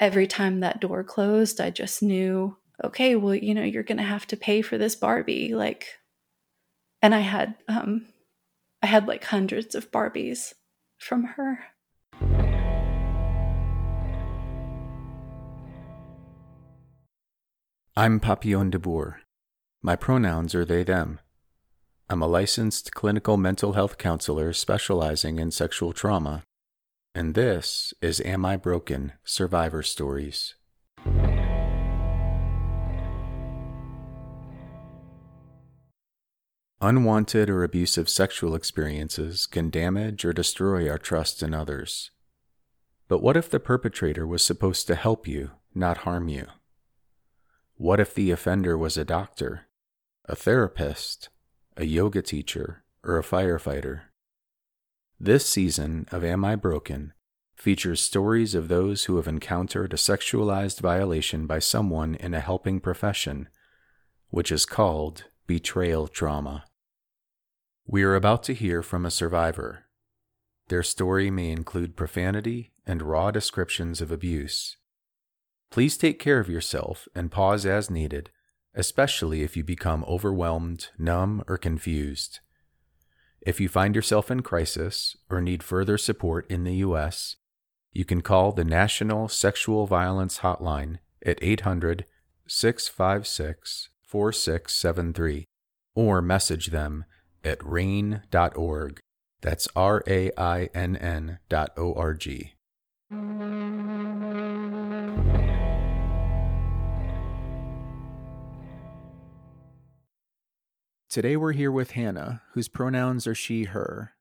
every time that door closed, I just knew, okay, well, you know, you're going to have to pay for this Barbie. Like, and I had, um, I had like hundreds of Barbies from her. I'm Papillon de Boer. My pronouns are they, them. I'm a licensed clinical mental health counselor specializing in sexual trauma, and this is Am I Broken Survivor Stories. Unwanted or abusive sexual experiences can damage or destroy our trust in others. But what if the perpetrator was supposed to help you, not harm you? What if the offender was a doctor, a therapist, a yoga teacher, or a firefighter. This season of Am I Broken features stories of those who have encountered a sexualized violation by someone in a helping profession, which is called betrayal trauma. We are about to hear from a survivor. Their story may include profanity and raw descriptions of abuse. Please take care of yourself and pause as needed especially if you become overwhelmed, numb, or confused. If you find yourself in crisis or need further support in the U.S., you can call the National Sexual Violence Hotline at 800 656 4673 or message them at rainn.org. That's R A I N N dot O R G. Today we're here with Hannah, whose pronouns are she, her.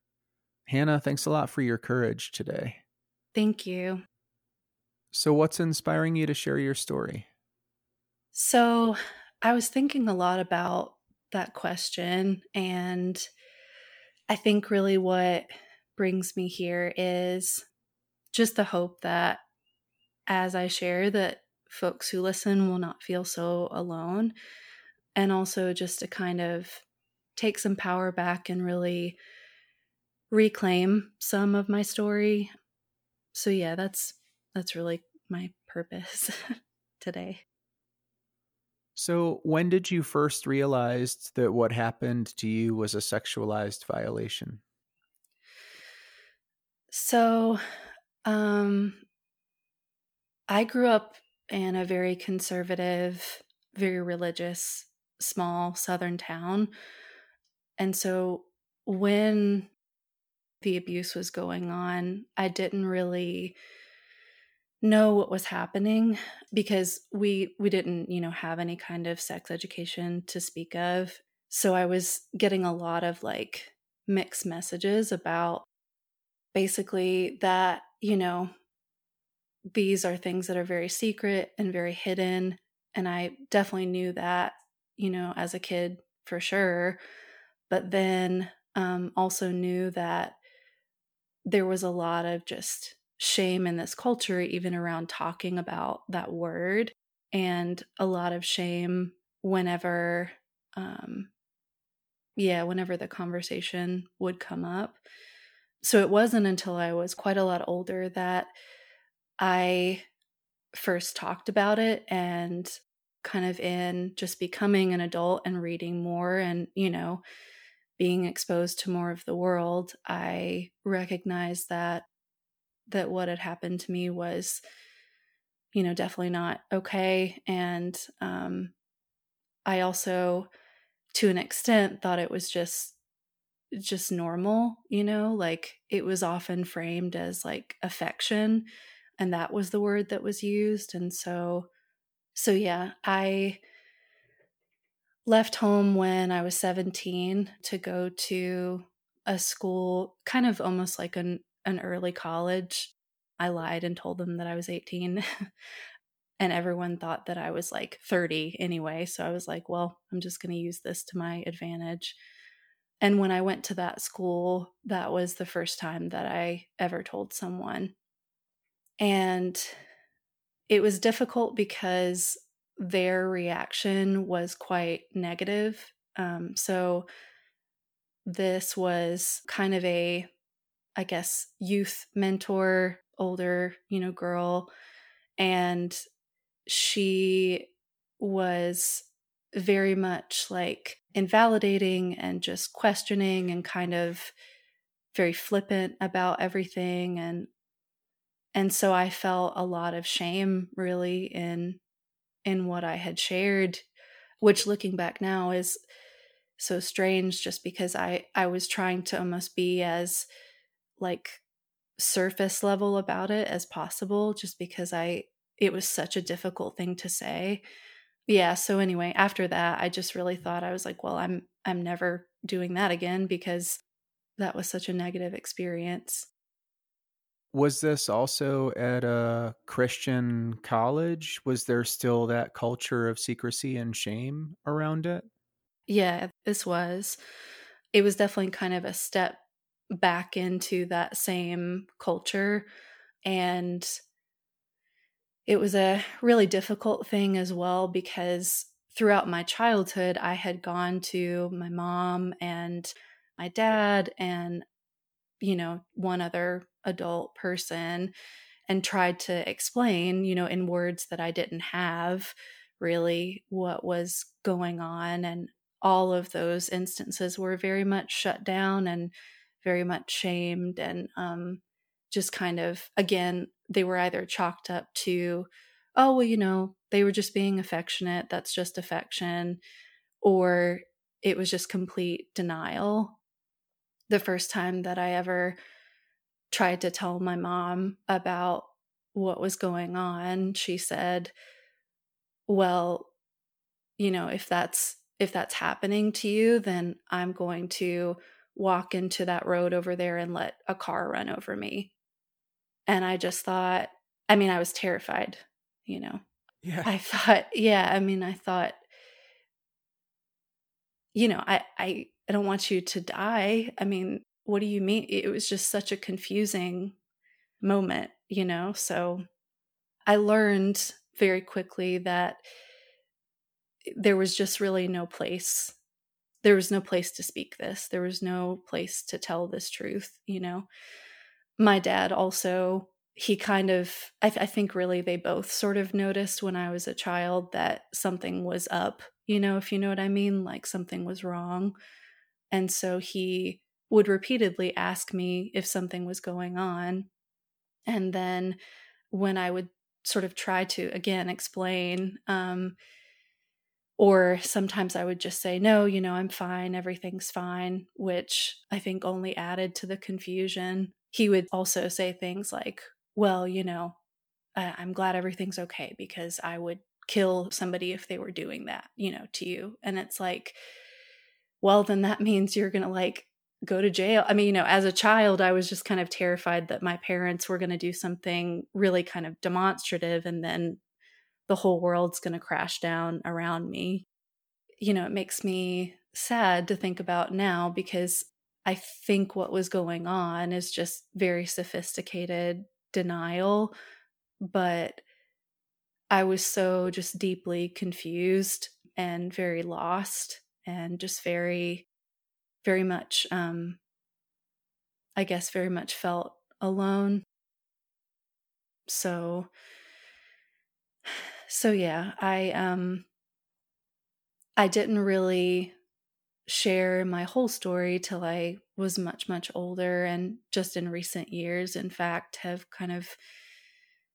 Hannah, thanks a lot for your courage today. Thank you. So, what's inspiring you to share your story? So, I was thinking a lot about that question, and I think really what brings me here is just the hope that as I share that folks who listen will not feel so alone and also just to kind of take some power back and really reclaim some of my story. So yeah, that's that's really my purpose today. So, when did you first realize that what happened to you was a sexualized violation? So, um I grew up in a very conservative, very religious small southern town. And so when the abuse was going on, I didn't really know what was happening because we we didn't, you know, have any kind of sex education to speak of. So I was getting a lot of like mixed messages about basically that, you know, these are things that are very secret and very hidden and I definitely knew that you know, as a kid for sure, but then um, also knew that there was a lot of just shame in this culture, even around talking about that word, and a lot of shame whenever, um, yeah, whenever the conversation would come up. So it wasn't until I was quite a lot older that I first talked about it and kind of in just becoming an adult and reading more and, you know, being exposed to more of the world, I recognized that that what had happened to me was you know definitely not okay. And um I also to an extent thought it was just just normal, you know, like it was often framed as like affection and that was the word that was used. And so so yeah, I left home when I was 17 to go to a school kind of almost like an an early college. I lied and told them that I was 18. and everyone thought that I was like 30 anyway, so I was like, well, I'm just going to use this to my advantage. And when I went to that school, that was the first time that I ever told someone. And it was difficult because their reaction was quite negative. Um, so this was kind of a, I guess, youth mentor, older, you know, girl. And she was very much like invalidating and just questioning and kind of very flippant about everything and and so I felt a lot of shame really in in what I had shared which looking back now is so strange just because I I was trying to almost be as like surface level about it as possible just because I it was such a difficult thing to say. Yeah, so anyway, after that I just really thought I was like, well, I'm I'm never doing that again because that was such a negative experience. Was this also at a Christian college? Was there still that culture of secrecy and shame around it? Yeah, this was. It was definitely kind of a step back into that same culture. And it was a really difficult thing as well because throughout my childhood, I had gone to my mom and my dad and, you know, one other adult person and tried to explain, you know, in words that I didn't have really what was going on. And all of those instances were very much shut down and very much shamed and um, just kind of again they were either chalked up to oh well you know they were just being affectionate that's just affection or it was just complete denial the first time that i ever tried to tell my mom about what was going on she said well you know if that's if that's happening to you, then I'm going to walk into that road over there and let a car run over me. And I just thought, I mean, I was terrified, you know. Yeah. I thought, yeah, I mean, I thought, you know, I, I, I don't want you to die. I mean, what do you mean? It was just such a confusing moment, you know? So I learned very quickly that there was just really no place there was no place to speak this there was no place to tell this truth you know my dad also he kind of I, th- I, think really they both sort of noticed when i was a child that something was up you know if you know what i mean like something was wrong and so he would repeatedly ask me if something was going on and then when i would sort of try to again explain um, or sometimes I would just say, no, you know, I'm fine, everything's fine, which I think only added to the confusion. He would also say things like, well, you know, I- I'm glad everything's okay because I would kill somebody if they were doing that, you know, to you. And it's like, well, then that means you're going to like go to jail. I mean, you know, as a child, I was just kind of terrified that my parents were going to do something really kind of demonstrative and then the whole world's going to crash down around me. You know, it makes me sad to think about now because I think what was going on is just very sophisticated denial, but I was so just deeply confused and very lost and just very, very much, um, I guess, very much felt alone. So, so yeah, I um I didn't really share my whole story till I was much much older and just in recent years in fact have kind of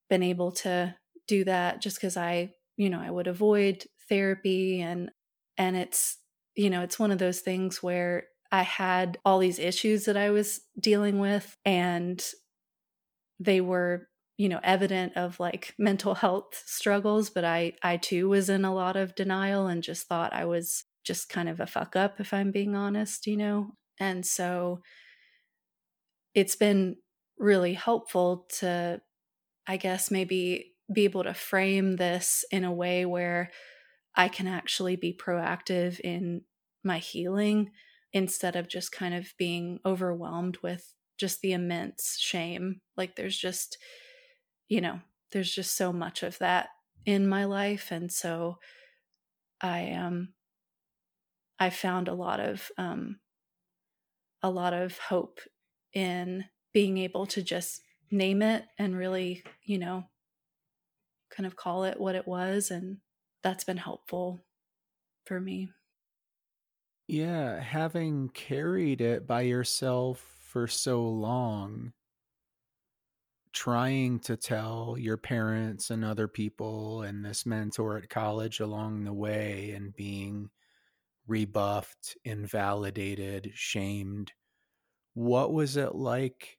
been able to do that just cuz I, you know, I would avoid therapy and and it's you know, it's one of those things where I had all these issues that I was dealing with and they were you know evident of like mental health struggles but i i too was in a lot of denial and just thought i was just kind of a fuck up if i'm being honest you know? And so it's been really helpful to i guess maybe be able to frame this in a way where i can actually be proactive in my healing instead of just kind of being overwhelmed with just the immense shame like there's just you know, there's just so much of that in my life. And so I um I found a lot of um a lot of hope in being able to just name it and really, you know, kind of call it what it was. And that's been helpful for me. Yeah, having carried it by yourself for so long, trying to tell your parents and other people and this mentor at college along the way and being rebuffed, invalidated, shamed. What was it like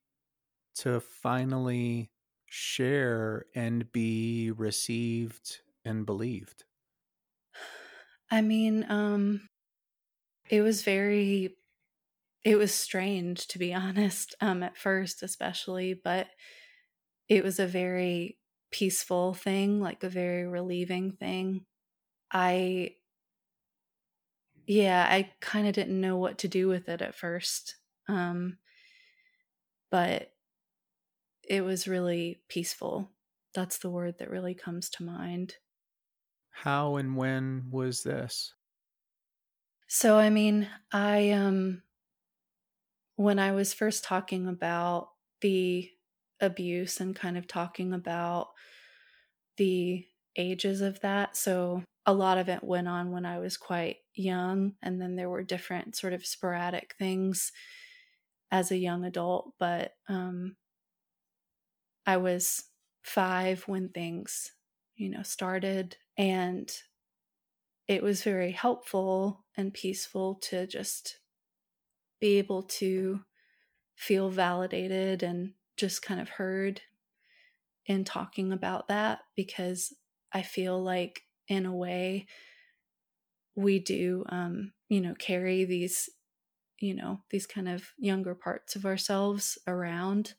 to finally share and be received and believed? I mean, um it was very it was strange to be honest um at first especially, but it was a very peaceful thing, like a very relieving thing. I yeah, I kind of didn't know what to do with it at first. Um but it was really peaceful. That's the word that really comes to mind. How and when was this? So I mean, I um when I was first talking about the abuse and kind of talking about the ages of that. So a lot of it went on when I was quite young and then there were different sort of sporadic things as a young adult, but um I was 5 when things, you know, started and it was very helpful and peaceful to just be able to feel validated and just kind of heard in talking about that because I feel like, in a way, we do, um, you know, carry these, you know, these kind of younger parts of ourselves around.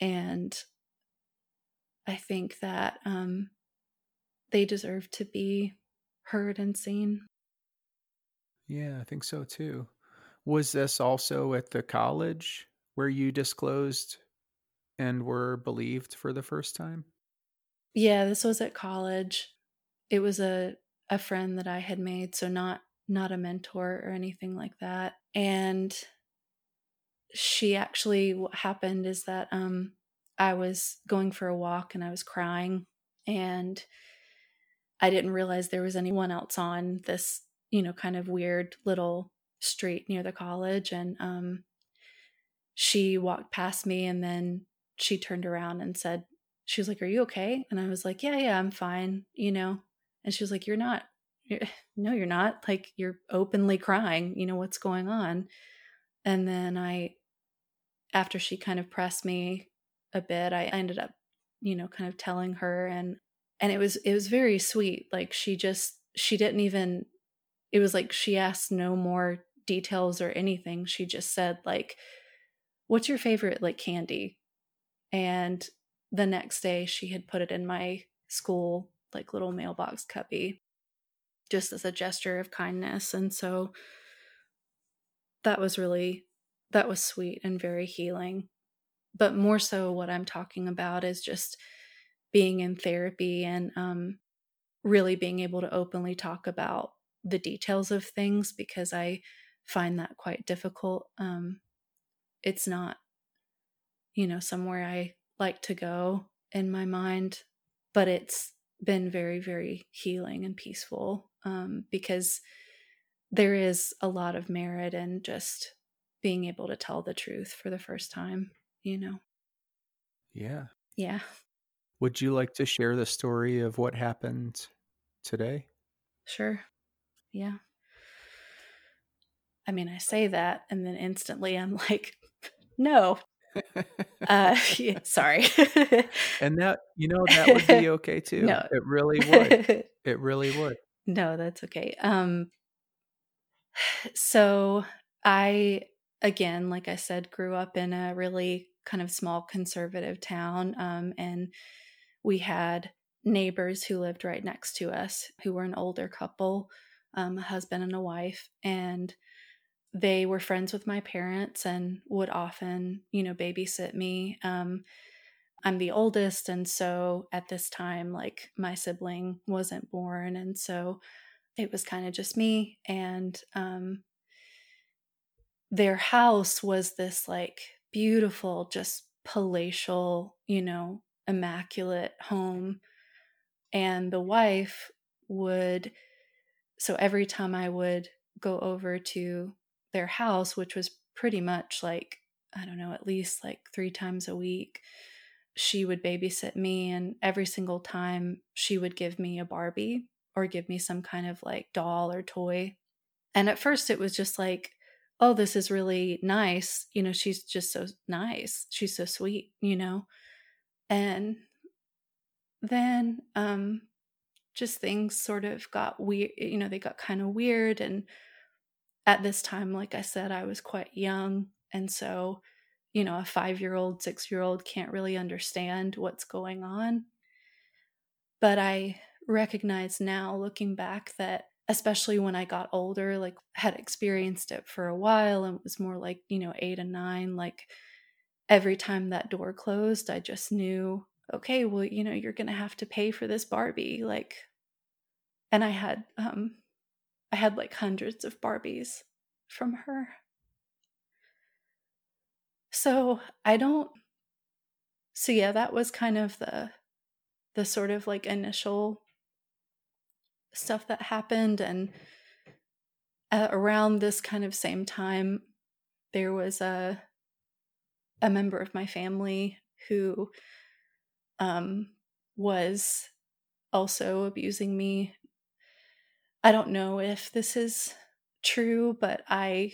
And I think that um, they deserve to be heard and seen. Yeah, I think so too. Was this also at the college where you disclosed and were believed for the first time? Yeah, this was at college. It was a a friend that I had made, so not not a mentor or anything like that. And she actually what happened is that um I was going for a walk and I was crying and I didn't realize there was anyone else on this, you know, kind of weird little street near the college. And um, she walked past me and then she turned around and said, she was like, Are you okay? And I was like, Yeah, yeah, I'm fine, you know? And she was like, You're not. You're, no, you're not. Like, you're openly crying. You know, what's going on? And then I, after she kind of pressed me a bit, I ended up, you know, kind of telling her and and it was it was very sweet. Like she just she didn't even it was like she asked no more details or anything. She just said like what's your favorite like candy? And the next day she had put it in my school like little mailbox cubby just as a gesture of kindness. And so that was really that was sweet and very healing but more so what i'm talking about is just being in therapy and um, really being able to openly talk about the details of things because I find that quite difficult. Um, it's not, you know, somewhere I like to go in my mind, but it's been very, very healing and peaceful um, because there is a lot of merit in just being able to tell the truth for the first time, you know? Yeah. Yeah. Would you like to share the story of what happened today? Sure. Yeah. I mean, I say that and then instantly I'm like, no. uh yeah, sorry. and that you know that would be okay too. No. It really would. It really would. No, that's okay. Um so I again, like I said, grew up in a really kind of small conservative town um and we had neighbors who lived right next to us who were an older couple, um, a husband and a wife, and they were friends with my parents and would often, you know, babysit me. Um, I'm the oldest, and so at this time, like my sibling wasn't born, and so it was kind of just me. And um, their house was this like beautiful, just palatial, you know, immaculate home And the wife would, so every time I would go over to their house, which was pretty much like, I don't know, at least like three times a week, she would babysit me. And every single time she would give me a Barbie or give me some kind of like doll or toy. And at first it was just like, oh, this is really nice. You know, she's just so nice. She's so sweet, you know? And then um just things sort of got weird, you know, they got kind of weird. And at this time, like I said, I was quite young. And so, you know, a five year old, six year old can't really understand what's going on. But I recognize now, looking back, that especially when I got older, like had experienced it for a while and it was more like, you know, eight and nine, like every time that door closed, I just knew, okay, well, you know, you're to have to pay for this Barbie. Like, and I had, um, I had like hundreds of Barbies from her. So I don't, so yeah, that was kind of the, the sort of like initial stuff that happened and uh, around this kind of same time there was a a member of my family who um was also abusing me. I don't know if this is true but i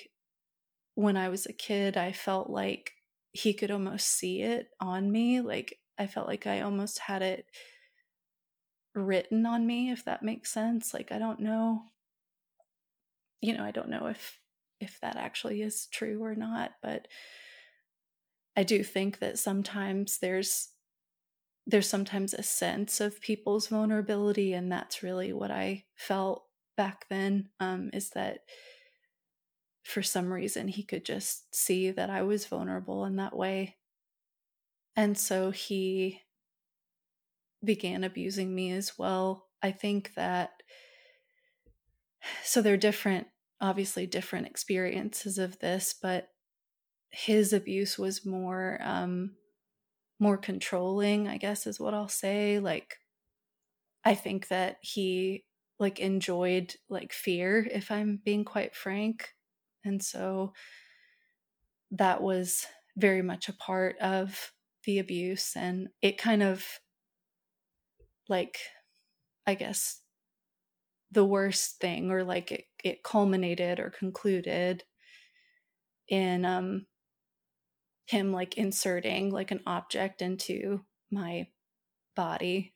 when i was a kid i felt like he could almost see it on me. Like i felt like i almost had it written on me if that makes sense like i don't know. You know i don't know if if that actually is true or not but i do think that sometimes there's there's sometimes a sense of people's vulnerability and that's really what i felt back then um, is that for some reason he could just see that i was vulnerable in that way. And so he began abusing me as well. I think that so they're different, obviously different experiences of this, but his abuse was more um more controlling, I guess is what I'll say. Like I think that he like enjoyed like fear if I'm being quite frank. And so that was very much a part of the abuse and it kind of like i guess the worst thing or like it, it culminated or concluded in um him like inserting like an object into my body.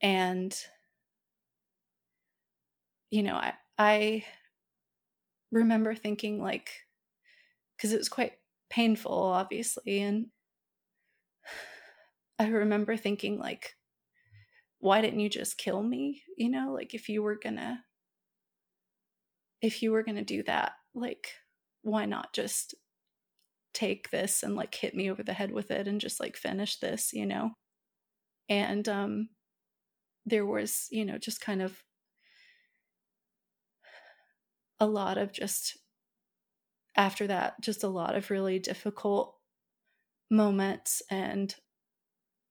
And you know i i remember thinking like because it was quite painful obviously and i remember thinking like why didn't you just kill me? You know, like if you were gonna if you were gonna do that, like why not just take this and like hit me over the head with it and just like finish this, you know? And um there was, you know, just kind of a lot of just after that, just a lot of really difficult moments and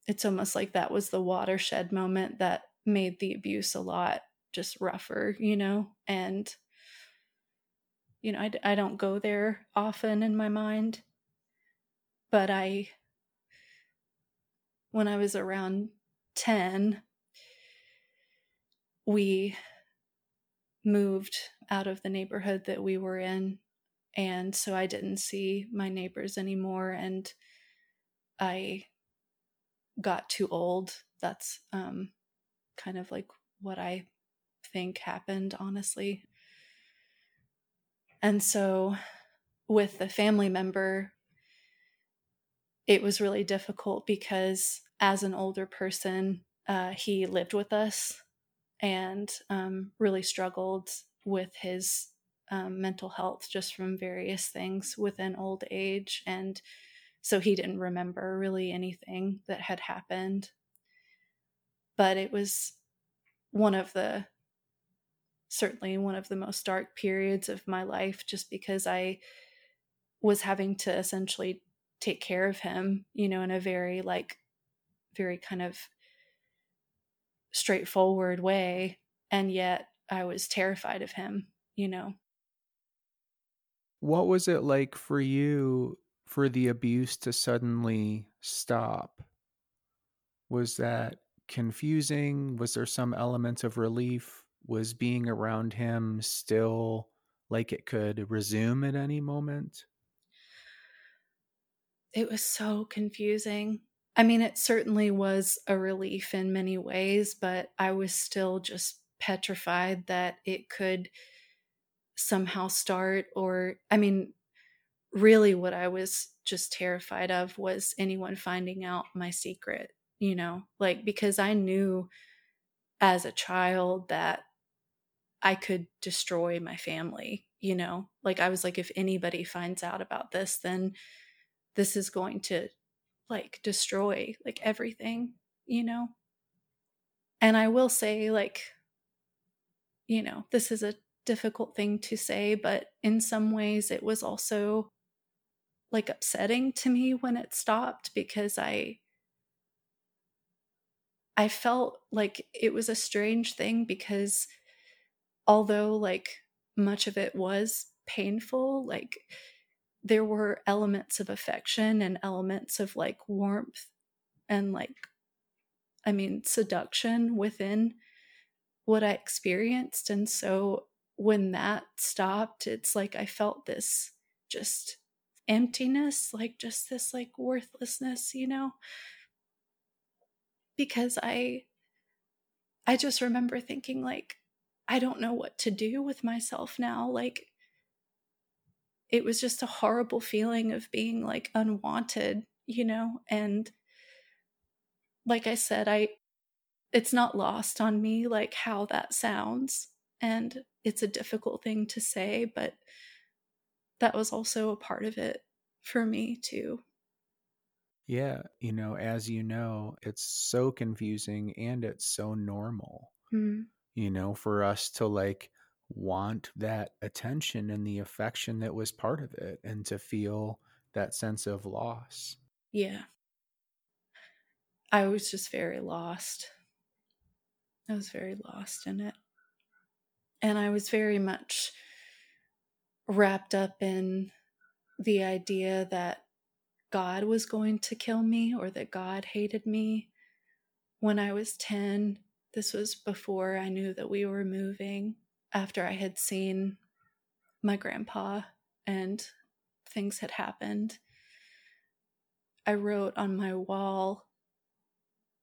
it's almost like that was the watershed moment that made the abuse a lot just rougher, you know? And, you know, I, I don't go there often in my mind, but I, when I was around 10, we moved out of the neighborhood that we were in. And so I didn't see my neighbors anymore. And I got too old. That's um, kind of like what I think happened, honestly. And so, with the family member, it was really difficult because as an older person, uh, he lived with us and um, really struggled with his um, mental health just from various things within old age. And so he didn't remember really anything that had happened. But it was one of the certainly one of the most dark periods of my life just because I was having to essentially take care of him, you know, in a very like very kind of straightforward way and yet I was terrified of him, you know. What was it like for you for the abuse to suddenly stop? Was that confusing? Was there some element of relief? Was being around him still like it could resume at any moment? It was so confusing. I mean, it certainly was a relief in many ways, but I was still just petrified that it could somehow start or I mean, really what I was just terrified of was anyone finding out my secret, you know, like because I knew as a child that I could destroy my family, you know, like I was like, if anybody finds out about this, then this is going to like destroy like everything, you know. And I will say, like, you know, this is a difficult thing to say, but in some ways it was also like upsetting to me when it stopped because I I felt like it was a strange thing because although like much of it was painful, like there were elements of affection and elements of like warmth and like I mean seduction within what I experienced. And so when that stopped it's like I felt this just emptiness, like just this like worthlessness, you know? Because I I just remember thinking like I don't know what to do with myself now. Like it was just a horrible feeling of being like unwanted, you know? And like I said, I it's not lost on me like how that sounds and it's a difficult thing to say, but that was also a part of it for me too. Yeah, you know, as you know, it's so confusing and it's so normal. Mm. You know, for us to like want that attention and the affection that was part of it and to feel that sense of loss. Yeah. I was just very lost. I was very lost in it. And I was very much wrapped up in the idea that God was going to kill me or that God hated me when I was 10. This was before I knew that we were moving, after I had seen my grandpa and things had happened. I wrote on my wall,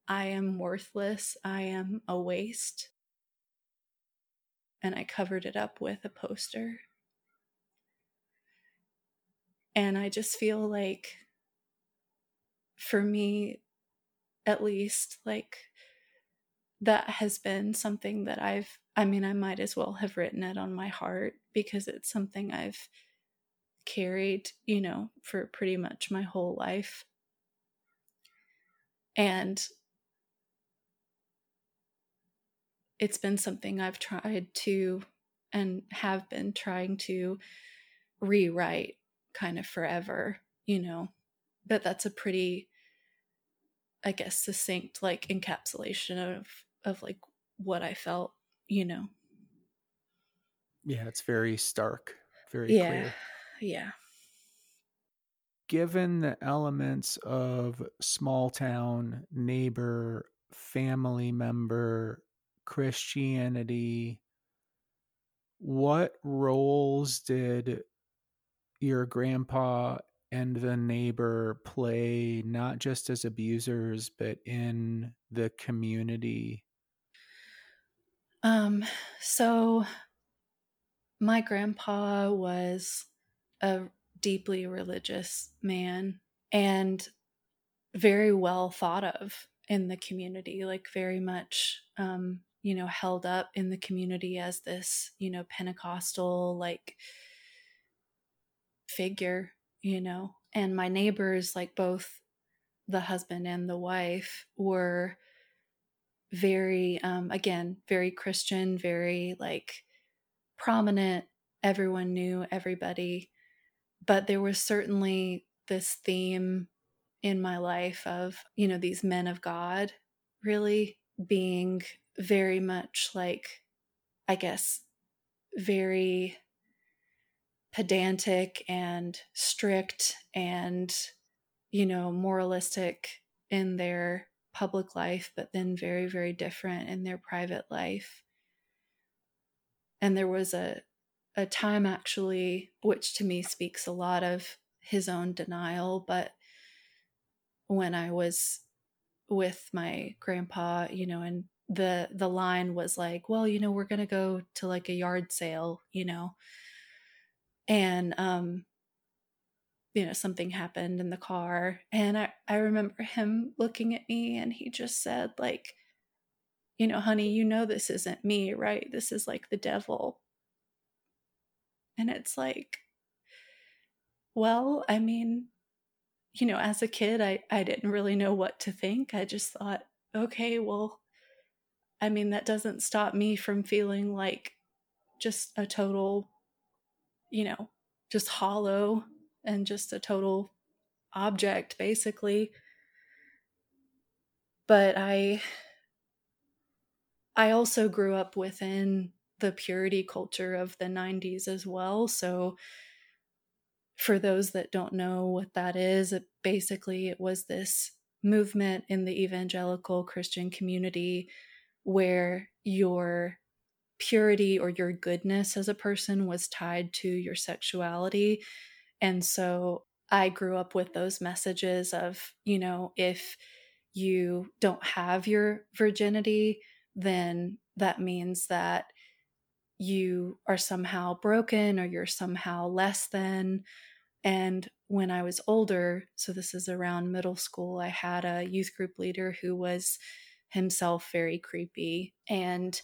I am worthless, I am a waste. And I covered it up with a poster. And I just feel like, for me at least, like that has been something that I've, I mean, I might as well have written it on my heart because it's something I've carried, you know, for pretty much my whole life. And it's been something I've tried to and have been trying to rewrite kind of forever, you know. But that's a pretty I guess succinct like encapsulation of of like what I felt, you know. Yeah, it's very stark, very yeah. clear. Yeah. Given the elements of small town, neighbor, family member, Christianity, what roles did your grandpa and the neighbor play not just as abusers but in the community? Um so my grandpa was a deeply religious man and very well thought of in the community like very much um you know held up in the community as this you know pentecostal like figure, you know. And my neighbors, like both the husband and the wife, were very, um, again, very Christian, very like prominent. Everyone knew everybody. But there was certainly this theme in my life of, you know, these men of God really being very much like, I guess, very pedantic and strict and, you know, moralistic in their public life, but then very, very different in their private life. And there was a, a time actually, which to me speaks a lot of his own denial, but when I was with my grandpa, you know, and the the line was like, well, you know, we're going to go to like a yard sale, you know. And um you know, something happened in the car and I I remember him looking at me and he just said like you know, honey, you know this isn't me, right? This is like the devil. And it's like well, I mean, you know, as a kid, I, I didn't really know what to think. I just thought, okay, well, I mean, that doesn't stop me from feeling like just a total, you know, just hollow and just a total object, basically. But I, I also grew up within the purity culture of the 90s as well. So, for those that don't know what that is, it basically it was this movement in the evangelical Christian community where your purity or your goodness as a person was tied to your sexuality. And so I grew up with those messages of, you know, if you don't have your virginity, then that means that you are somehow broken or you're somehow less than and when I was older, so this is around middle school, I had a youth group leader who was himself very creepy. And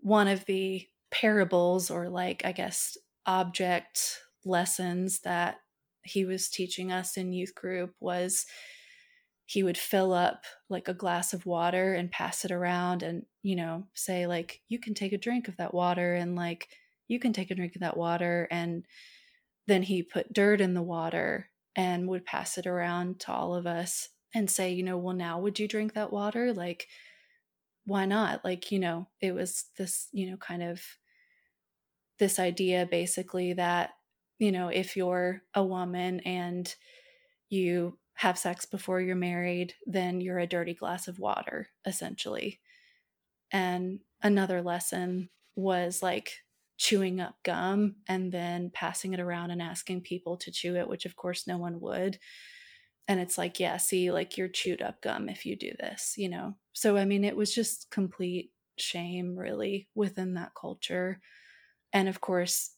one of the parables, or like, I guess, object lessons that he was teaching us in youth group was he would fill up like a glass of water and pass it around and you know say like you can take a drink of that water and like you can take a drink of that water and then he put dirt in the water and would pass it around to all of us and say, you know, well, now would you drink that water? Like, why not? Like, you know, it was this, you know, kind of this idea basically that, you know, if you're a woman and you have sex before you're married, then you're a dirty glass of water, essentially. And another lesson was like chewing up gum and then passing it around and asking people to chew it, which of course no one would. And it's like, yeah, see, like you're chewed up gum if you do this, you know? So, I mean, it was just complete shame, really, within that culture. And of course,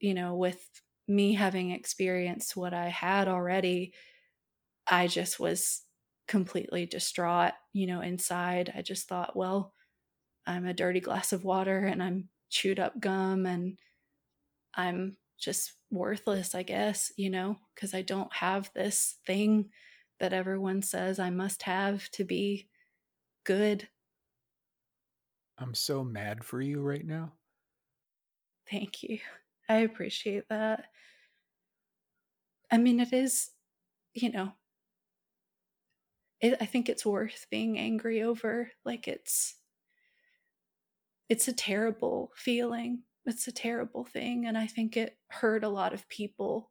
you know, with me having experienced what I had already, I just was completely distraught, you know, inside. I just thought, well, I'm a dirty glass of water and I'm chewed up gum and I'm just worthless, I guess, you know, because I don't have this thing that everyone says I must have to be good. I'm so mad for you right now. Thank you. I appreciate that. I mean, it is, you know, it, I think it's worth being angry over. Like, it's, it's a terrible feeling. It's a terrible thing. And I think it hurt a lot of people.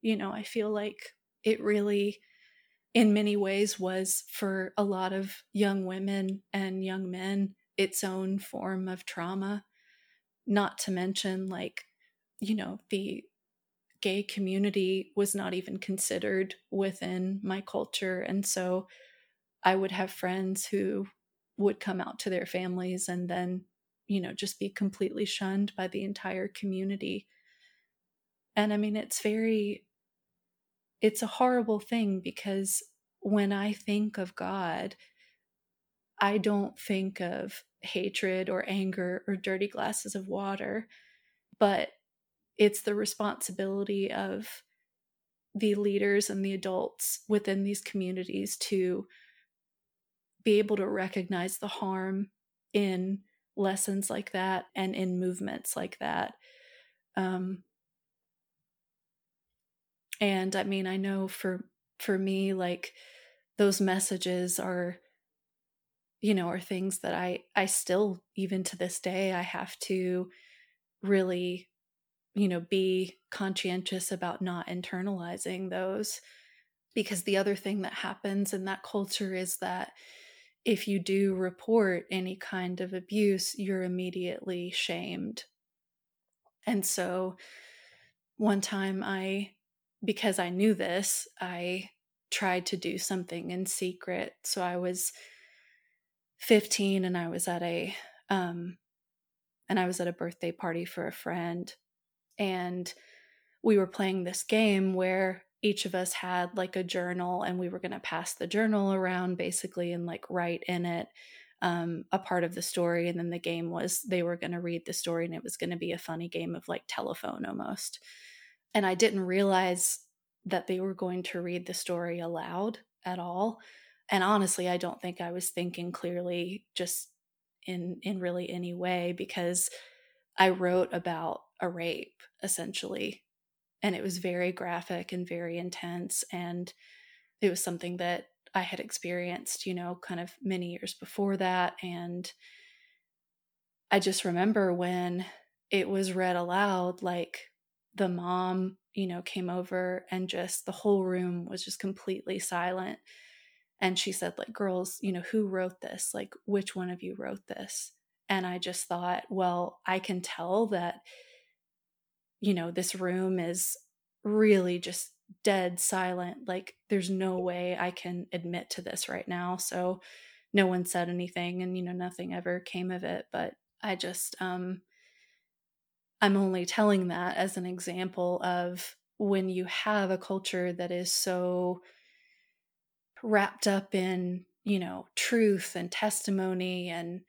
You know, I feel like it really, in many ways, was for a lot of young women and young men its own form of trauma. Not to mention, like, you know, the gay community was not even considered within my culture. And so I would have friends who would come out to their families and then you know, just be completely shunned by the entire community. And I mean, it's very, it's a horrible thing because when I think of God, I don't think of hatred or anger or dirty glasses of water, but it's the responsibility of the leaders and the adults within these communities to be able to recognize the harm in lessons like that and in movements like that. Um, and I mean, I know for for me, like those messages are you know, are things that I I still even to this day I have to really you know, be conscientious about not internalizing those because the other thing that happens in that culture is that if you do report any kind of abuse, you're immediately shamed. And so one time I because I knew this, I tried to do something in secret. So I was 15 and I was at a um and I was at a birthday party for a friend. And we were playing this game where each of us had like a journal and we were going to pass the journal around basically and like write in it um, a part of the story. And then the game was they were going to read the story and it was going to be a funny game of like telephone almost and i didn't realize that they were going to read the story aloud at all. And honestly i don't think i was thinking clearly just in in really any way because i wrote about a rape essentially and it was very graphic and very intense and it was something that i had experienced you know kind of many years before that and i just remember when it was read aloud like the mom you know came over and just the whole room was just completely silent and she said like girls you know who wrote this like which one of you wrote this and i just thought well i can tell that you know, this room is really just dead silent. Like, there's no way I can admit to this right now. So, no one said anything, and, you know, nothing ever came of it. But I just, um, I'm only telling that as an example of when you have a culture that is so wrapped up in, you know, truth and testimony and,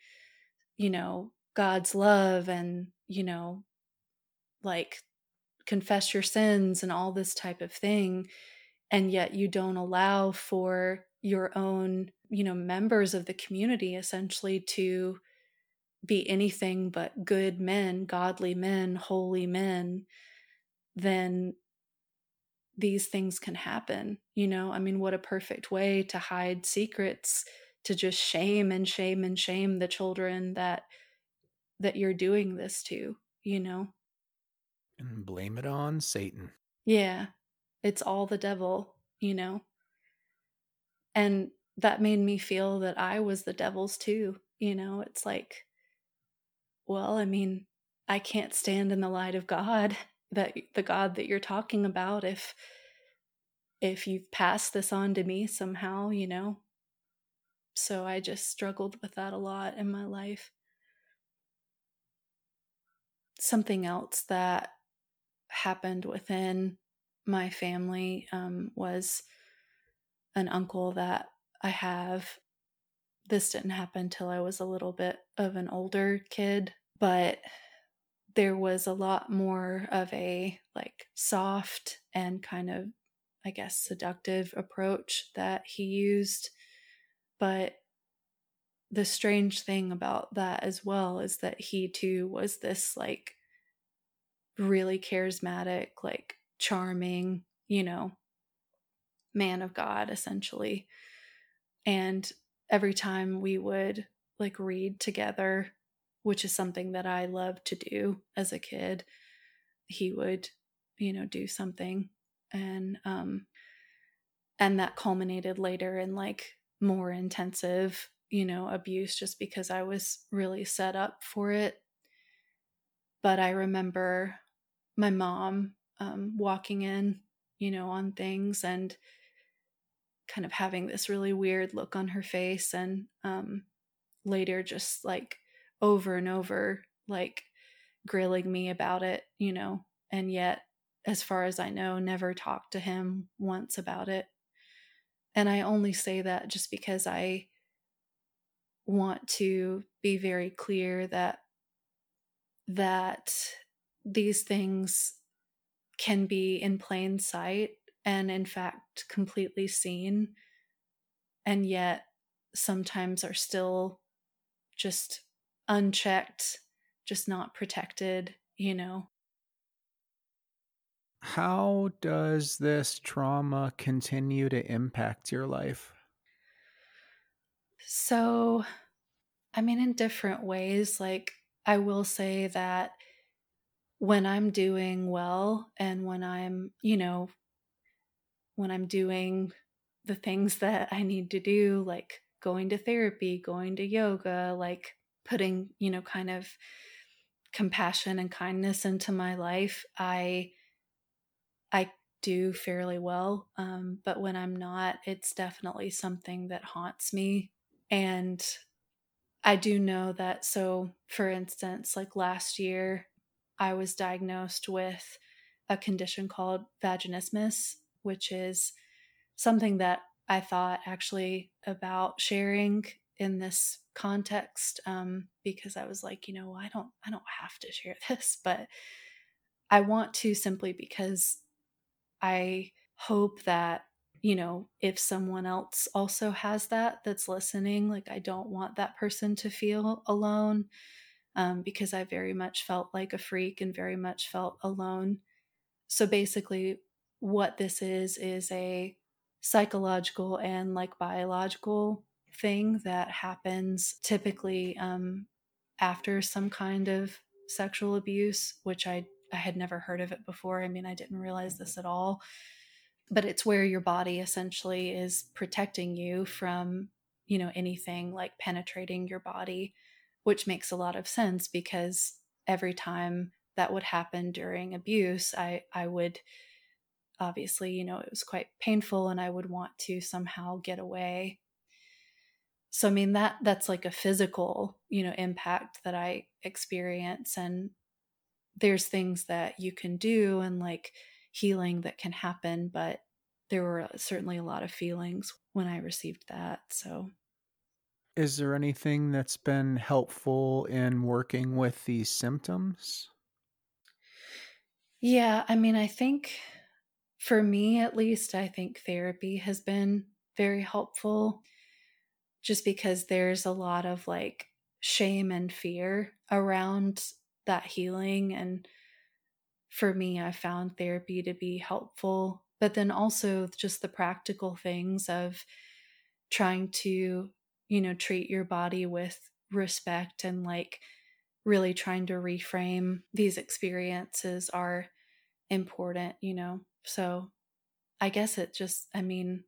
you know, God's love and, you know, like confess your sins and all this type of thing and yet you don't allow for your own you know members of the community essentially to be anything but good men godly men holy men then these things can happen you know i mean what a perfect way to hide secrets to just shame and shame and shame the children that that you're doing this to you know and blame it on Satan. Yeah. It's all the devil, you know? And that made me feel that I was the devil's too, you know? It's like, well, I mean, I can't stand in the light of God, that the God that you're talking about if if you've passed this on to me somehow, you know. So I just struggled with that a lot in my life. Something else that happened within my family um, was an uncle that I have. This didn't happen till I was a little bit of an older kid, but there was a lot more of a like soft and kind of, I guess, seductive approach that he used. But the strange thing about that as well is that he too was this like really charismatic, like charming, you know, man of God, essentially. And every time we would like read together, which is something that I loved to do as a kid, he would, you know, do something. And, um, and that culminated later in like more intensive, you know, abuse just because I was really set up for it. But I remember my mom um, walking in, you know, on things and kind of having this really weird look on her face. And um, later, just like over and over, like grilling me about it, you know, and yet, as far as I know, never talked to him once about it. And I only say that just because I want to be very clear that that these things can be in plain sight and, in fact, completely seen, and yet sometimes are still just unchecked, just not protected, you know. How does this trauma continue to impact your life? So, I mean, in different ways, like, I will say that when I'm doing well and when I'm, you know, when I'm doing the things that I need to do, like going to therapy, going to yoga, like putting, you know, kind of compassion and kindness into my life, I I do fairly well. Um, but when I'm not, it's definitely something that haunts me. And I do know that. So, for instance, like last year, I was diagnosed with a condition called vaginismus, which is something that I thought actually about sharing in this context um, because I was like, you know, I don't, I don't have to share this, but I want to simply because I hope that you know if someone else also has that that's listening, like I don't want that person to feel alone um, because I very much felt like a freak and very much felt alone. So basically, what this is is a psychological and like biological thing that happens typically um, after some kind of sexual abuse, which I I had never heard of it before. I mean, I didn't realize this at all. But it's where your body essentially is protecting you from, you know, anything like penetrating your body, which makes a lot of sense because every time that would happen during abuse, I I would obviously, you know, it was quite painful and I would want to somehow get away. So I mean that that's like a physical, you know, impact that I experience and there's things that you can do and like healing that can happen, but there were uh, certainly a lot of feelings when I received that. So is there anything that's been helpful in working with these symptoms? Yeah, I mean, I think for me at least, I think therapy has been very helpful just because there's a lot of like shame and fear around that healing. And for me, I found therapy to be helpful, but then also just the practical things of trying to, you know, treat your body with respect and like really trying to reframe these experiences are important, you know. So I guess it just, I mean,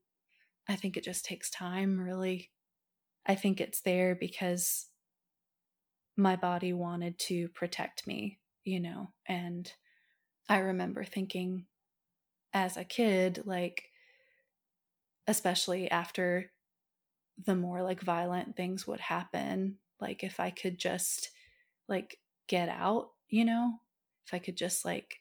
I think it just takes time, really. I think it's there because my body wanted to protect me, you know, and I remember thinking as a kid, like, especially after the more like violent things would happen, like, if I could just like get out, you know, if I could just like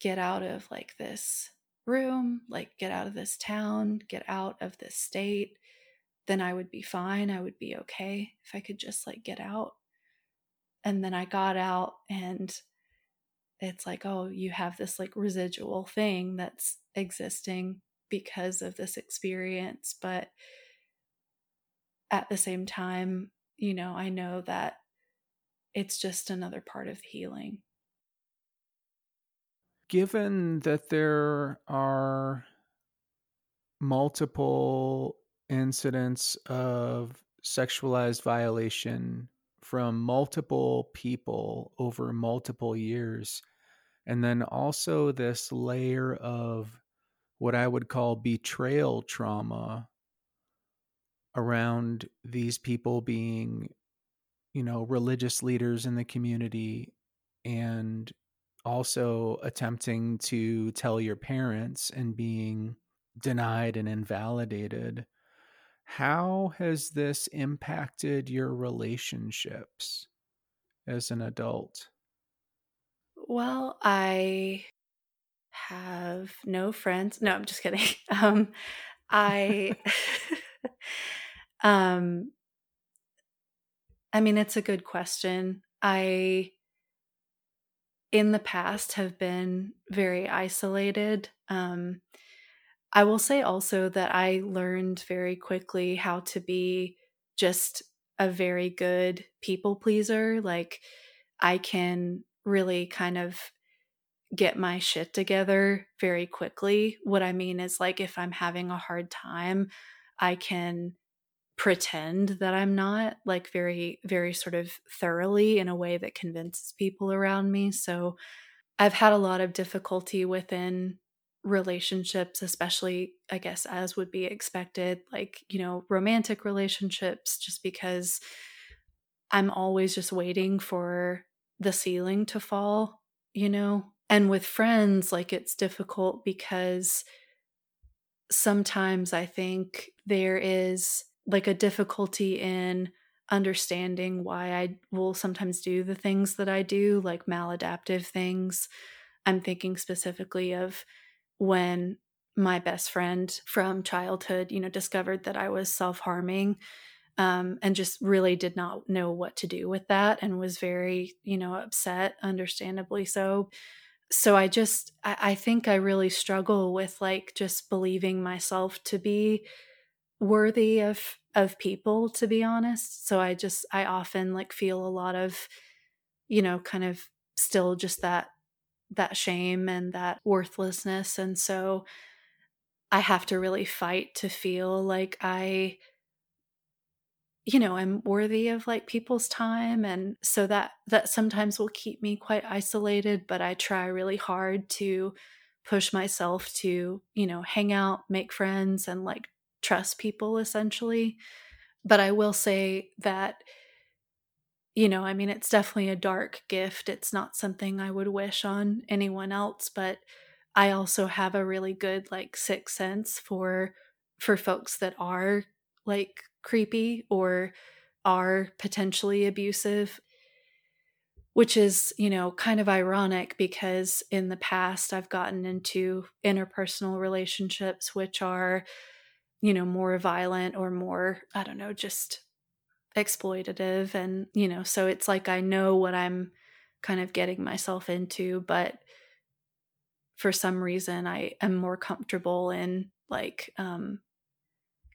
get out of like this room, like get out of this town, get out of this state, then I would be fine. I would be okay if I could just like get out. And then I got out and it's like, oh, you have this like residual thing that's existing because of this experience. But at the same time, you know, I know that it's just another part of healing given that there are multiple incidents of sexualized violation from multiple people over multiple years, and then also this layer of what I would call betrayal trauma around these people being, you know, religious leaders in the community and also attempting to tell your parents and being denied and invalidated. How has this impacted your relationships as an adult? Well, I have no friends. No, I'm just kidding. Um, I, um, I mean, it's a good question. I in the past have been very isolated. Um, I will say also that I learned very quickly how to be just a very good people pleaser. Like, I can really kind of get my shit together very quickly. What I mean is, like, if I'm having a hard time, I can pretend that I'm not, like very, very sort of thoroughly in a way that convinces people around me. So I've had a lot of difficulty within relationships, especially, I guess, as would be expected, like, you know, romantic relationships, just because I'm always just waiting for the ceiling to fall, you know? And with friends, like, it's difficult because sometimes I think there is like a difficulty in understanding why I will sometimes do the things that I do, like maladaptive things. I'm thinking specifically of when my best friend from childhood, you know, discovered that I was self harming um, and just really did not know what to do with that and was very, you know, upset, understandably so. So I just, I, I think I really struggle with like just believing myself to be worthy of of people to be honest so i just i often like feel a lot of you know kind of still just that that shame and that worthlessness and so i have to really fight to feel like i you know i'm worthy of like people's time and so that that sometimes will keep me quite isolated but i try really hard to push myself to you know hang out make friends and like trust people essentially. But I will say that, you know, I mean, it's definitely a dark gift. It's not something I would wish on anyone else, but I also have a really good like sixth sense for for folks that are like creepy or are potentially abusive which is, you know, kind of ironic because in the past I've gotten into interpersonal relationships which are you know, more violent or more, I don't know, just exploitative. And, you know, so it's like I know what I'm kind of getting myself into, but for some reason I am more comfortable in like um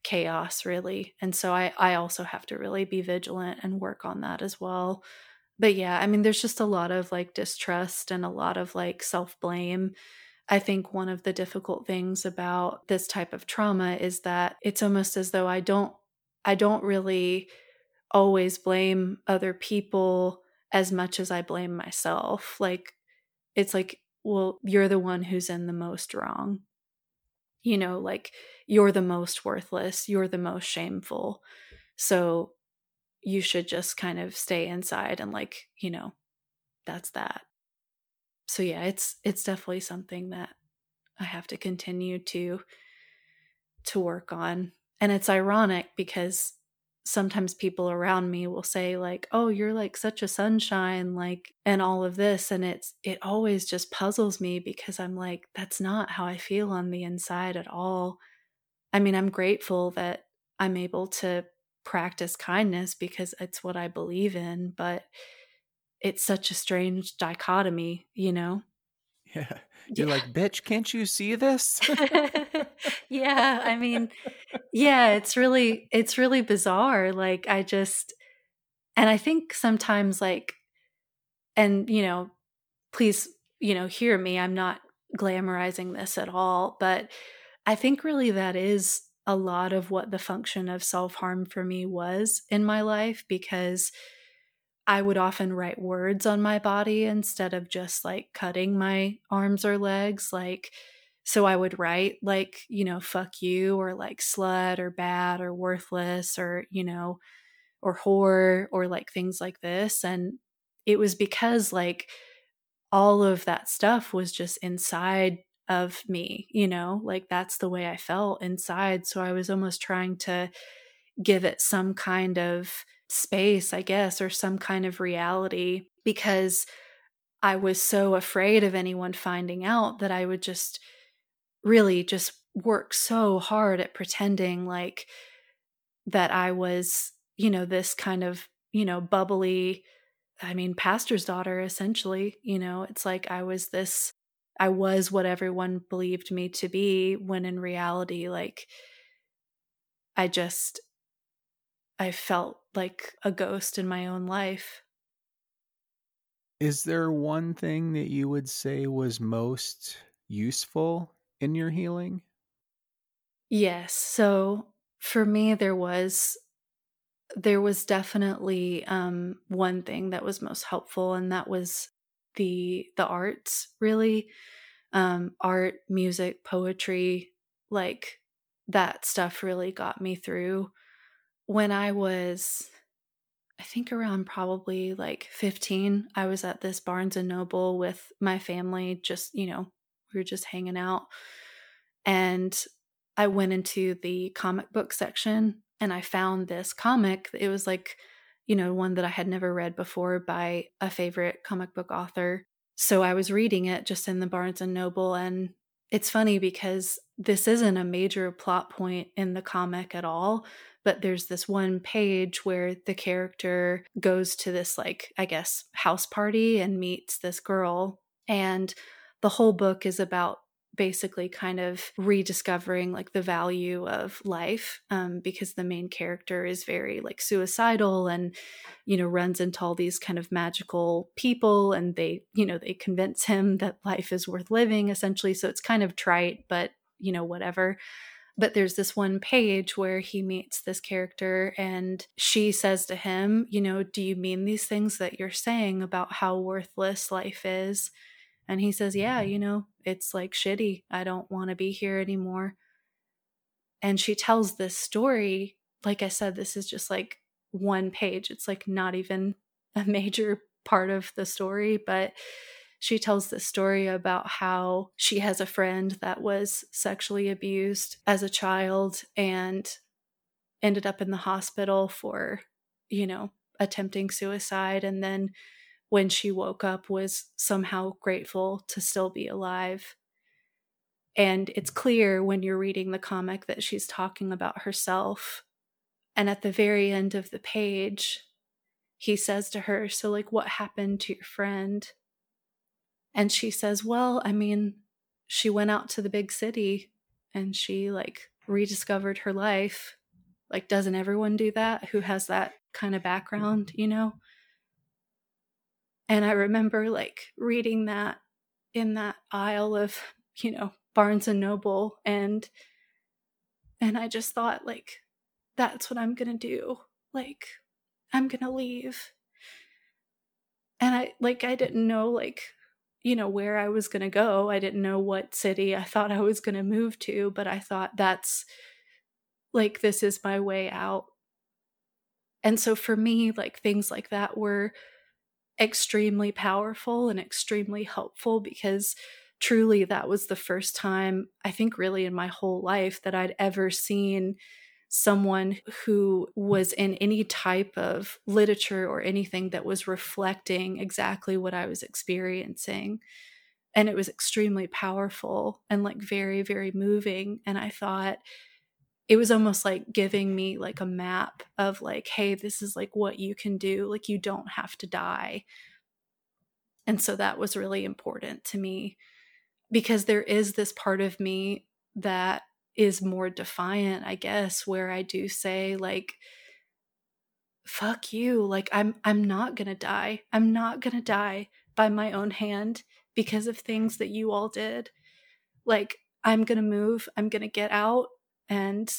chaos really. And so I I also have to really be vigilant and work on that as well. But yeah, I mean there's just a lot of like distrust and a lot of like self-blame I think one of the difficult things about this type of trauma is that it's almost as though I don't I don't really always blame other people as much as I blame myself. Like it's like, well, you're the one who's in the most wrong. You know, like you're the most worthless, you're the most shameful. So you should just kind of stay inside and like, you know, that's that so yeah, it's it's definitely something that I have to continue to to work on. And it's ironic because sometimes people around me will say like, "Oh, you're like such a sunshine," like and all of this and it's it always just puzzles me because I'm like that's not how I feel on the inside at all. I mean, I'm grateful that I'm able to practice kindness because it's what I believe in, but it's such a strange dichotomy, you know? Yeah. You're yeah. like, bitch, can't you see this? yeah. I mean, yeah, it's really, it's really bizarre. Like, I just, and I think sometimes, like, and, you know, please, you know, hear me. I'm not glamorizing this at all, but I think really that is a lot of what the function of self harm for me was in my life because I would often write words on my body instead of just like cutting my arms or legs. Like, so I would write like, you know, fuck you or like slut or bad or worthless or, you know, or whore or like things like this. And it was because like all of that stuff was just inside of me, you know, like that's the way I felt inside. So I was almost trying to give it some kind of space, I guess, or some kind of reality because I was so afraid of anyone finding out that I would just really just work so hard at pretending like that I was, you know, this kind of, you know, bubbly, I mean, pastor's daughter, essentially. You know, it's like I was this, I was what everyone believed me to be, when in reality, like, I just, I felt like a ghost in my own life. Is there one thing that you would say was most useful in your healing? Yes. So, for me there was there was definitely um, one thing that was most helpful and that was the the arts really um, art music poetry like that stuff really got me through when i was i think around probably like 15 i was at this barnes and noble with my family just you know we were just hanging out and i went into the comic book section and I found this comic. It was like, you know, one that I had never read before by a favorite comic book author. So I was reading it just in the Barnes and Noble and it's funny because this isn't a major plot point in the comic at all, but there's this one page where the character goes to this like I guess house party and meets this girl and the whole book is about basically kind of rediscovering like the value of life um, because the main character is very like suicidal and you know runs into all these kind of magical people and they you know they convince him that life is worth living essentially so it's kind of trite but you know whatever but there's this one page where he meets this character and she says to him you know do you mean these things that you're saying about how worthless life is and he says, Yeah, mm-hmm. you know, it's like shitty. I don't want to be here anymore. And she tells this story. Like I said, this is just like one page. It's like not even a major part of the story, but she tells this story about how she has a friend that was sexually abused as a child and ended up in the hospital for, you know, attempting suicide and then when she woke up was somehow grateful to still be alive. And it's clear when you're reading the comic that she's talking about herself. And at the very end of the page, he says to her, So, like, what happened to your friend? And she says, Well, I mean, she went out to the big city and she, like, rediscovered her life. Like, doesn't everyone do that who has that kind of background, you know? And I remember like reading that in that aisle of, you know, Barnes and Noble and and I just thought like that's what I'm going to do. Like I'm going to leave. And I like I didn't know like you know where I was going to go. I didn't know what city I thought I was going to move to, but I thought that's like this is my way out. And so for me like things like that were extremely powerful and extremely helpful because truly that was the first time, I think, really in my whole life that I'd ever seen someone who was in any type of literature or anything that was reflecting exactly what I was experiencing. And it was extremely powerful and like very, very moving. And I thought, it was almost like giving me like a map of like hey this is like what you can do like you don't have to die and so that was really important to me because there is this part of me that is more defiant i guess where i do say like fuck you like i'm i'm not going to die i'm not going to die by my own hand because of things that you all did like i'm going to move i'm going to get out and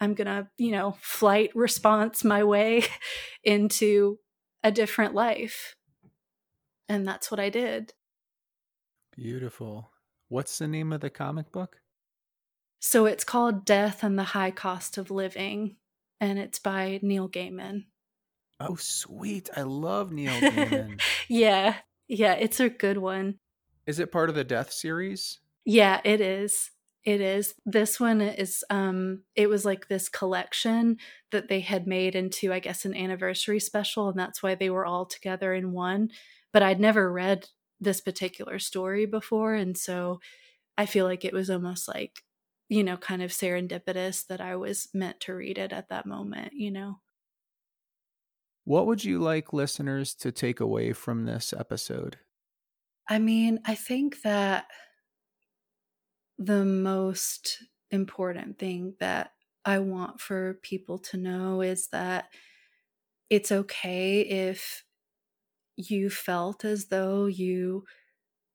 I'm going to, you know, flight response my way into a different life. And that's what I did. Beautiful. What's the name of the comic book? So it's called Death and the High Cost of Living, and it's by Neil Gaiman. Oh, sweet. I love Neil Gaiman. yeah. Yeah, it's a good one. Is it part of the Death series? Yeah, it is. It is. This one is um it was like this collection that they had made into I guess an anniversary special and that's why they were all together in one. But I'd never read this particular story before and so I feel like it was almost like you know kind of serendipitous that I was meant to read it at that moment, you know. What would you like listeners to take away from this episode? I mean, I think that the most important thing that I want for people to know is that it's okay if you felt as though you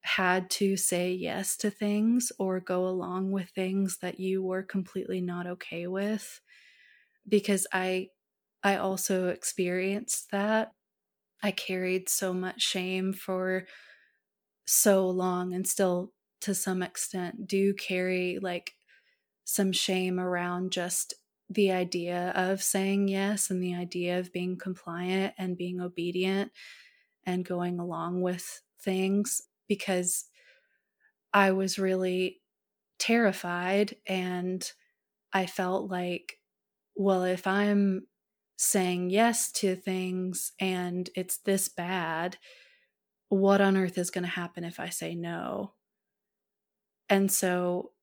had to say yes to things or go along with things that you were completely not okay with. because I I also experienced that. I carried so much shame for so long and still to some extent do carry like some shame around just the idea of saying yes and the idea of being compliant and being obedient and going along with things because I was really terrified and I felt like, well, if I'm saying yes to things and it's this bad, what on earth is going to happen if I say no? And so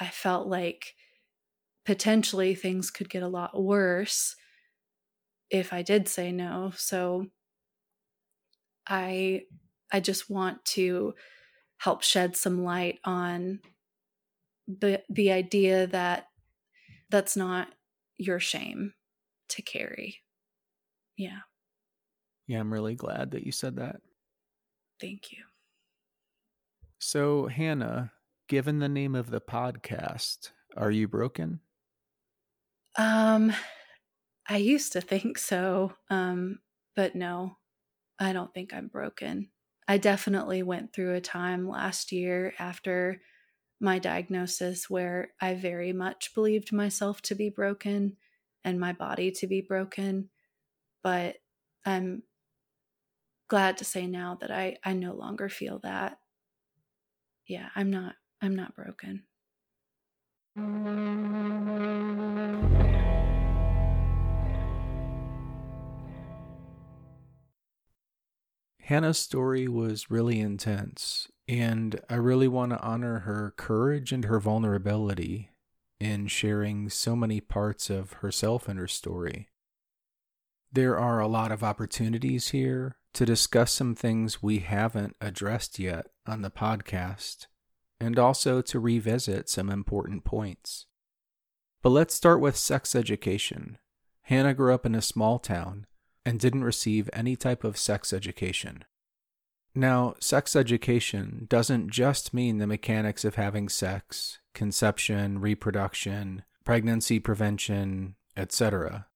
I felt like potentially things could get a lot worse if I did say no. So I I just want to help shed some light on the the idea that that's not your shame to carry. Yeah. Yeah, I'm really glad that you said that. Thank you. So, Hannah, given the name of the podcast, are you broken? Um I used to think so. Um but no. I don't think I'm broken. I definitely went through a time last year after my diagnosis where I very much believed myself to be broken and my body to be broken. But I'm glad to say now that I, I no longer feel that. Yeah, I'm not I'm not broken. Hannah's story was really intense, and I really want to honor her courage and her vulnerability in sharing so many parts of herself and her story. There are a lot of opportunities here to discuss some things we haven't addressed yet on the podcast, and also to revisit some important points. But let's start with sex education. Hannah grew up in a small town and didn't receive any type of sex education. Now, sex education doesn't just mean the mechanics of having sex, conception, reproduction, pregnancy prevention, etc.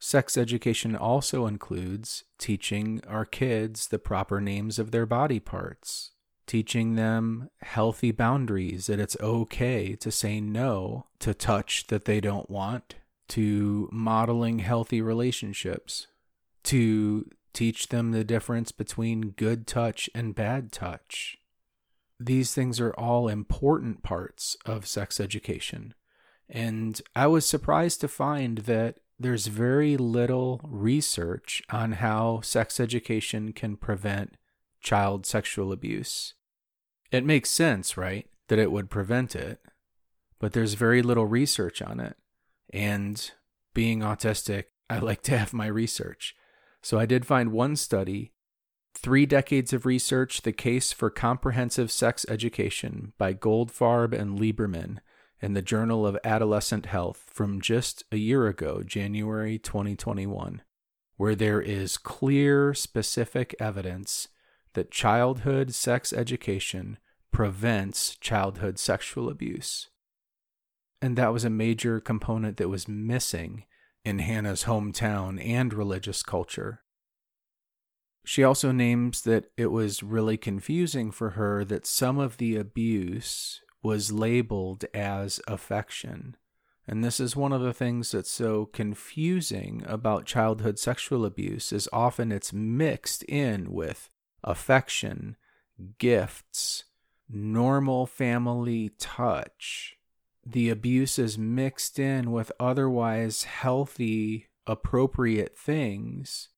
Sex education also includes teaching our kids the proper names of their body parts, teaching them healthy boundaries that it's okay to say no to touch that they don't want, to modeling healthy relationships, to teach them the difference between good touch and bad touch. These things are all important parts of sex education. And I was surprised to find that there's very little research on how sex education can prevent child sexual abuse. It makes sense, right, that it would prevent it, but there's very little research on it. And being autistic, I like to have my research. So I did find one study, Three Decades of Research The Case for Comprehensive Sex Education by Goldfarb and Lieberman in the Journal of Adolescent Health from just a year ago, January 2021, where there is clear, specific evidence that childhood sex education prevents childhood sexual abuse. And that was a major component that was missing in Hannah's hometown and religious culture. She also names that it was really confusing for her that some of the abuse was labeled as affection. And this is one of the things that's so confusing about childhood sexual abuse is often it's mixed in with affection, gifts, normal family touch, the abuse is mixed in with otherwise healthy, appropriate things.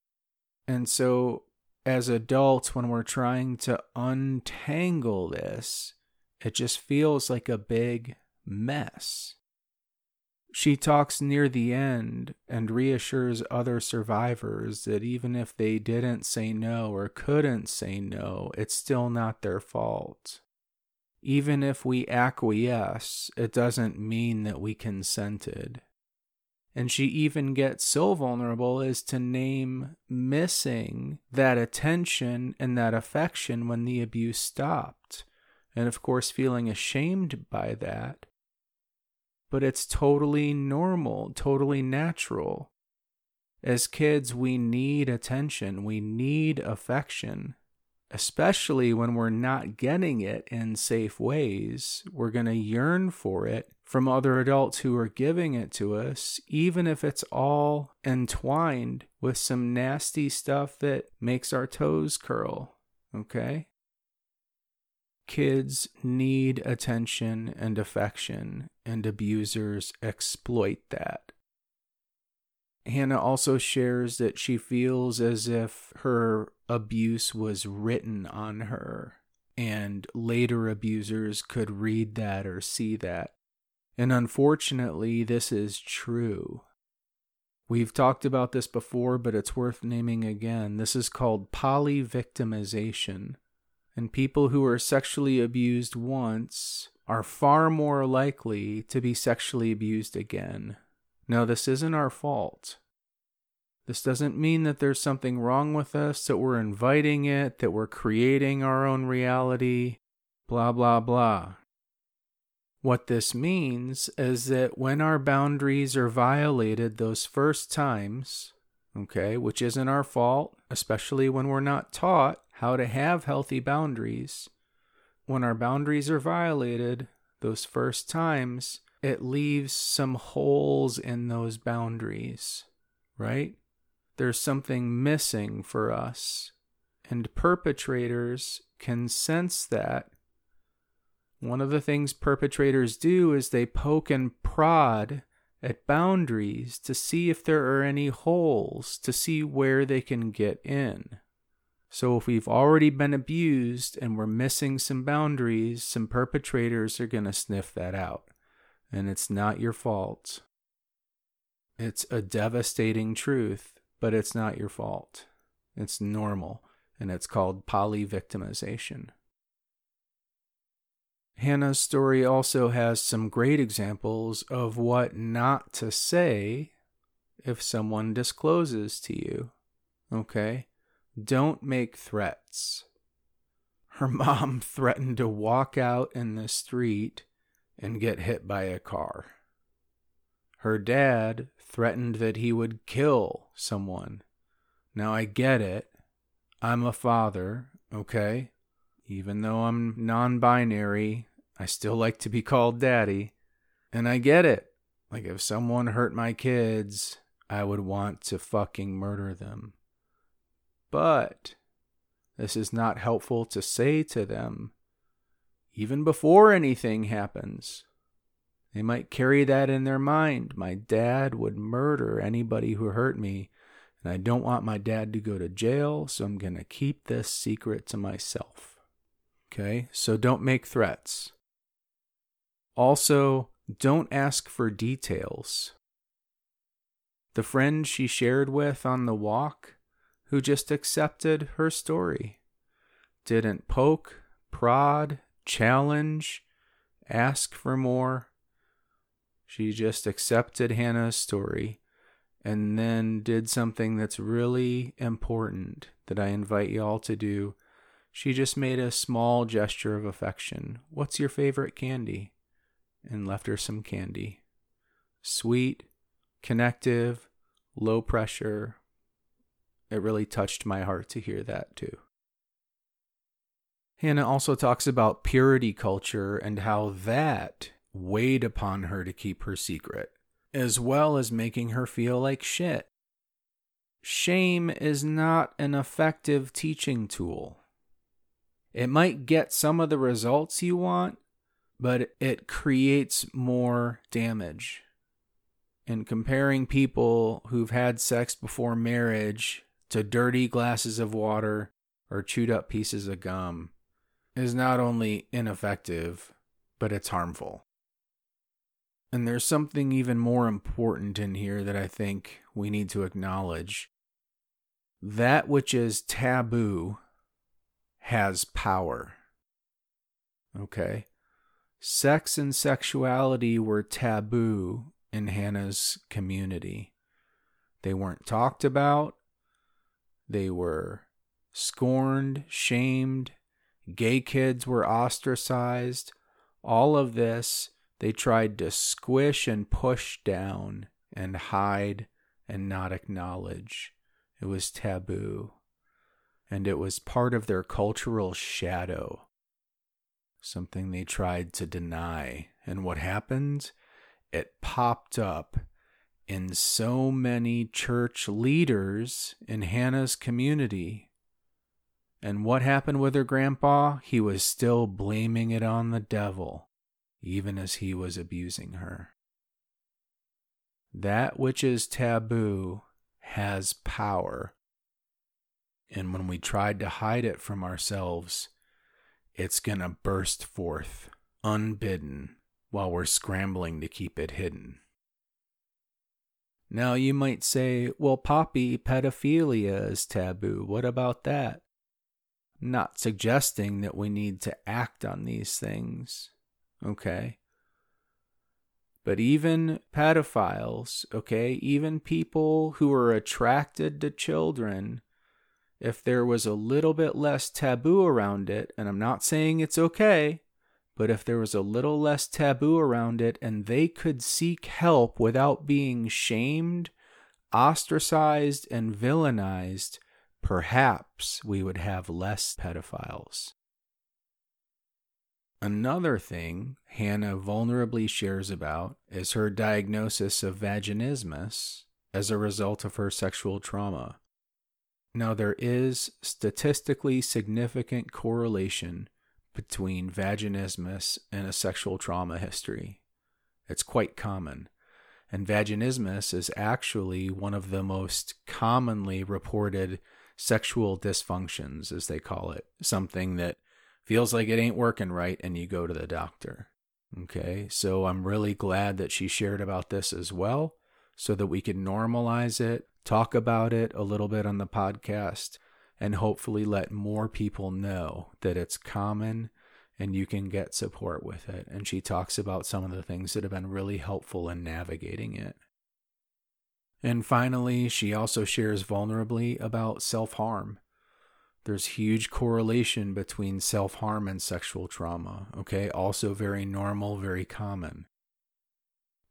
And so, as adults, when we're trying to untangle this, it just feels like a big mess. She talks near the end and reassures other survivors that even if they didn't say no or couldn't say no, it's still not their fault. Even if we acquiesce, it doesn't mean that we consented. And she even gets so vulnerable as to name missing that attention and that affection when the abuse stopped. And of course, feeling ashamed by that. but it's totally normal, totally natural. As kids, we need attention, we need affection, especially when we're not getting it in safe ways. We're going to yearn for it from other adults who are giving it to us, even if it's all entwined with some nasty stuff that makes our toes curl. Okay? Kids need attention and affection, and abusers exploit that. Hannah also shares that she feels as if her abuse was written on her, and later abusers could read that or see that. And unfortunately, this is true. We've talked about this before, but it's worth naming again. This is called polyvictimization. And people who are sexually abused once are far more likely to be sexually abused again. Now, this isn't our fault. This doesn't mean that there's something wrong with us, that we're inviting it, that we're creating our own reality, blah, blah, blah. What this means is that when our boundaries are violated those first times, okay, which isn't our fault, especially when we're not taught how to have healthy boundaries, when our boundaries are violated those first times, it leaves some holes in those boundaries, right? There's something missing for us. And perpetrators can sense that one of the things perpetrators do is they poke and prod at boundaries to see if there are any holes, to see where they can get in. So, if we've already been abused and we're missing some boundaries, some perpetrators are going to sniff that out. And it's not your fault. It's a devastating truth, but it's not your fault. It's normal, and it's called polyvictimization. Hannah's story also has some great examples of what not to say if someone discloses to you. Okay? Don't make threats. Her mom threatened to walk out in the street and get hit by a car. Her dad threatened that he would kill someone. Now I get it. I'm a father, okay? Even though I'm non binary, I still like to be called daddy. And I get it. Like, if someone hurt my kids, I would want to fucking murder them. But this is not helpful to say to them, even before anything happens. They might carry that in their mind. My dad would murder anybody who hurt me, and I don't want my dad to go to jail, so I'm going to keep this secret to myself. Okay, so don't make threats. Also, don't ask for details. The friend she shared with on the walk, who just accepted her story, didn't poke, prod, challenge, ask for more. She just accepted Hannah's story and then did something that's really important that I invite you all to do. She just made a small gesture of affection. What's your favorite candy? and left her some candy. Sweet, connective, low pressure. It really touched my heart to hear that too. Hannah also talks about purity culture and how that weighed upon her to keep her secret, as well as making her feel like shit. Shame is not an effective teaching tool. It might get some of the results you want, but it creates more damage. And comparing people who've had sex before marriage to dirty glasses of water or chewed up pieces of gum is not only ineffective, but it's harmful. And there's something even more important in here that I think we need to acknowledge. That which is taboo has power. Okay? Sex and sexuality were taboo in Hannah's community. They weren't talked about, they were scorned, shamed, gay kids were ostracized. All of this they tried to squish and push down and hide and not acknowledge. It was taboo. And it was part of their cultural shadow, something they tried to deny. And what happened? It popped up in so many church leaders in Hannah's community. And what happened with her grandpa? He was still blaming it on the devil, even as he was abusing her. That which is taboo has power. And when we tried to hide it from ourselves, it's going to burst forth unbidden while we're scrambling to keep it hidden. Now you might say, well, Poppy, pedophilia is taboo. What about that? Not suggesting that we need to act on these things. Okay. But even pedophiles, okay, even people who are attracted to children, if there was a little bit less taboo around it, and I'm not saying it's okay, but if there was a little less taboo around it and they could seek help without being shamed, ostracized, and villainized, perhaps we would have less pedophiles. Another thing Hannah vulnerably shares about is her diagnosis of vaginismus as a result of her sexual trauma. Now, there is statistically significant correlation between vaginismus and a sexual trauma history. It's quite common. And vaginismus is actually one of the most commonly reported sexual dysfunctions, as they call it, something that feels like it ain't working right and you go to the doctor. Okay, so I'm really glad that she shared about this as well so that we can normalize it, talk about it a little bit on the podcast, and hopefully let more people know that it's common and you can get support with it. And she talks about some of the things that have been really helpful in navigating it. And finally, she also shares vulnerably about self harm there's huge correlation between self harm and sexual trauma. Okay, also very normal, very common.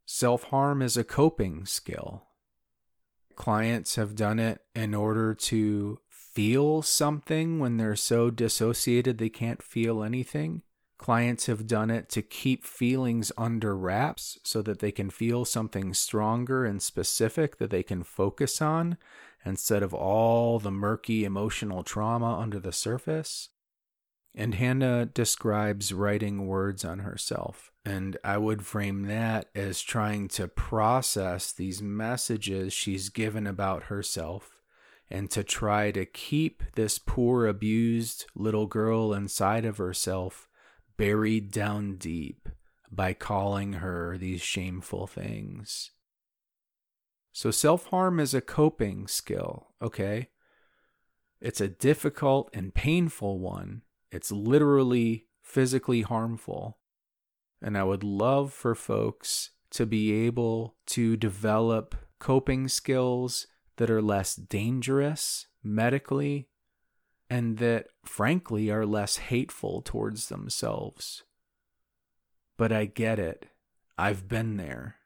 Self harm is a coping skill. Clients have done it in order to feel something when they're so dissociated they can't feel anything. Clients have done it to keep feelings under wraps so that they can feel something stronger and specific that they can focus on instead of all the murky emotional trauma under the surface. And Hannah describes writing words on herself. And I would frame that as trying to process these messages she's given about herself and to try to keep this poor, abused little girl inside of herself buried down deep by calling her these shameful things. So self harm is a coping skill, okay? It's a difficult and painful one. It's literally physically harmful. And I would love for folks to be able to develop coping skills that are less dangerous medically and that, frankly, are less hateful towards themselves. But I get it. I've been there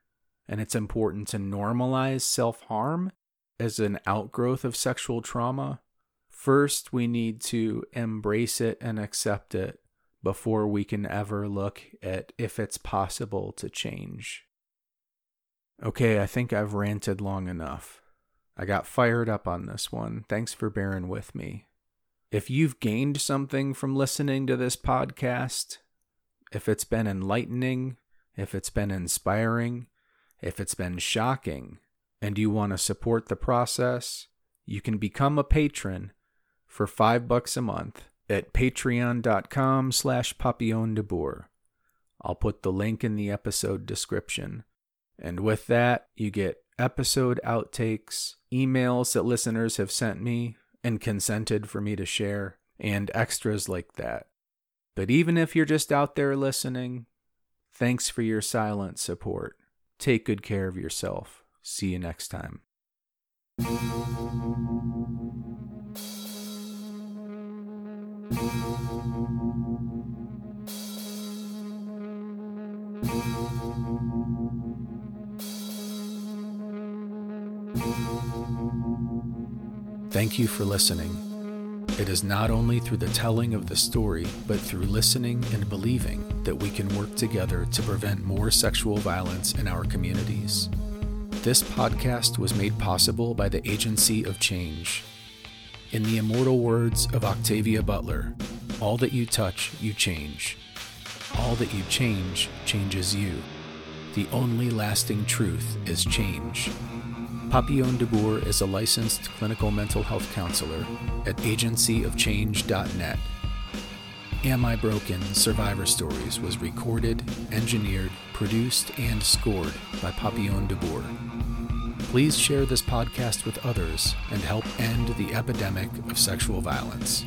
and it's important to normalize self harm as an outgrowth of sexual trauma. First, we need to embrace it and accept it before we can ever look at if it's possible to change. Okay, I think I've ranted long enough. I got fired up on this one. Thanks for bearing with me. If you've gained something from listening to this podcast, if it's been enlightening, if it's been inspiring, if it's been shocking and you want to support the process, you can become a patron for five bucks a month at patreon.com slash papillon de. I'll put the link in the episode description. And with that, you get episode outtakes, emails that listeners have sent me and consented for me to share, and extras like that. But even if you're just out there listening, thanks for your silent support. Take good care of yourself. See you next time. Thank you for listening. It is not only through the telling of the story, but through listening and believing that we can work together to prevent more sexual violence in our communities. This podcast was made possible by the Agency of Change. In the immortal words of Octavia Butler, all that you touch, you change. All that you change changes you. The only lasting truth is change. Papillon de Boer is a licensed clinical mental health counselor at agencyofchange.net. Am I Broken Survivor Stories was recorded, engineered, produced, and scored by Papillon de Boer. Please share this podcast with others and help end the epidemic of sexual violence.